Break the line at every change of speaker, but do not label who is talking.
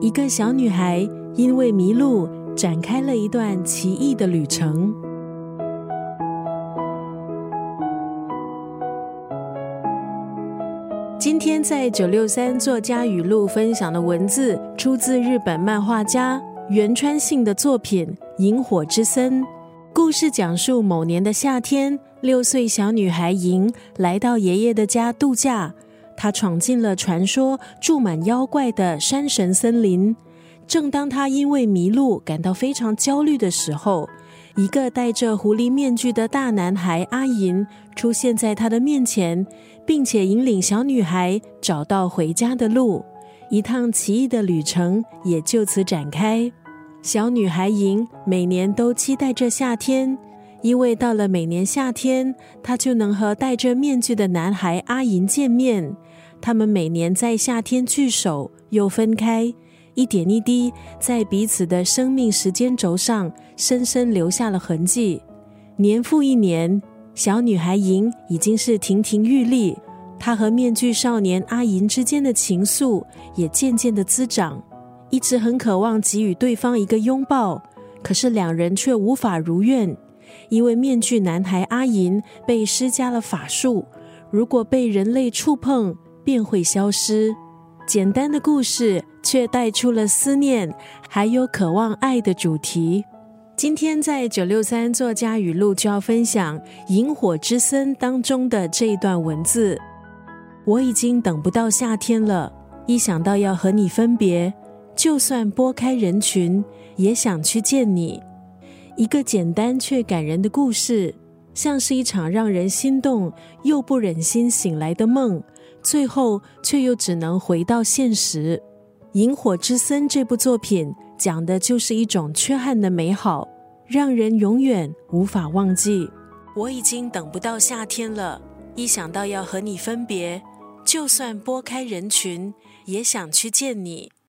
一个小女孩因为迷路，展开了一段奇异的旅程。今天在九六三作家语录分享的文字，出自日本漫画家原川信的作品《萤火之森》。故事讲述某年的夏天，六岁小女孩莹来到爷爷的家度假。他闯进了传说住满妖怪的山神森林。正当他因为迷路感到非常焦虑的时候，一个戴着狐狸面具的大男孩阿银出现在他的面前，并且引领小女孩找到回家的路。一趟奇异的旅程也就此展开。小女孩银每年都期待着夏天。因为到了每年夏天，她就能和戴着面具的男孩阿银见面。他们每年在夏天聚首又分开，一点一滴在彼此的生命时间轴上深深留下了痕迹。年复一年，小女孩银已经是亭亭玉立，她和面具少年阿银之间的情愫也渐渐的滋长，一直很渴望给予对方一个拥抱，可是两人却无法如愿。因为面具男孩阿银被施加了法术，如果被人类触碰，便会消失。简单的故事却带出了思念，还有渴望爱的主题。今天在九六三作家语录就要分享《萤火之森》当中的这一段文字。我已经等不到夏天了，一想到要和你分别，就算拨开人群，也想去见你。一个简单却感人的故事，像是一场让人心动又不忍心醒来的梦，最后却又只能回到现实。《萤火之森》这部作品讲的就是一种缺憾的美好，让人永远无法忘记。我已经等不到夏天了，一想到要和你分别，就算拨开人群，也想去见你。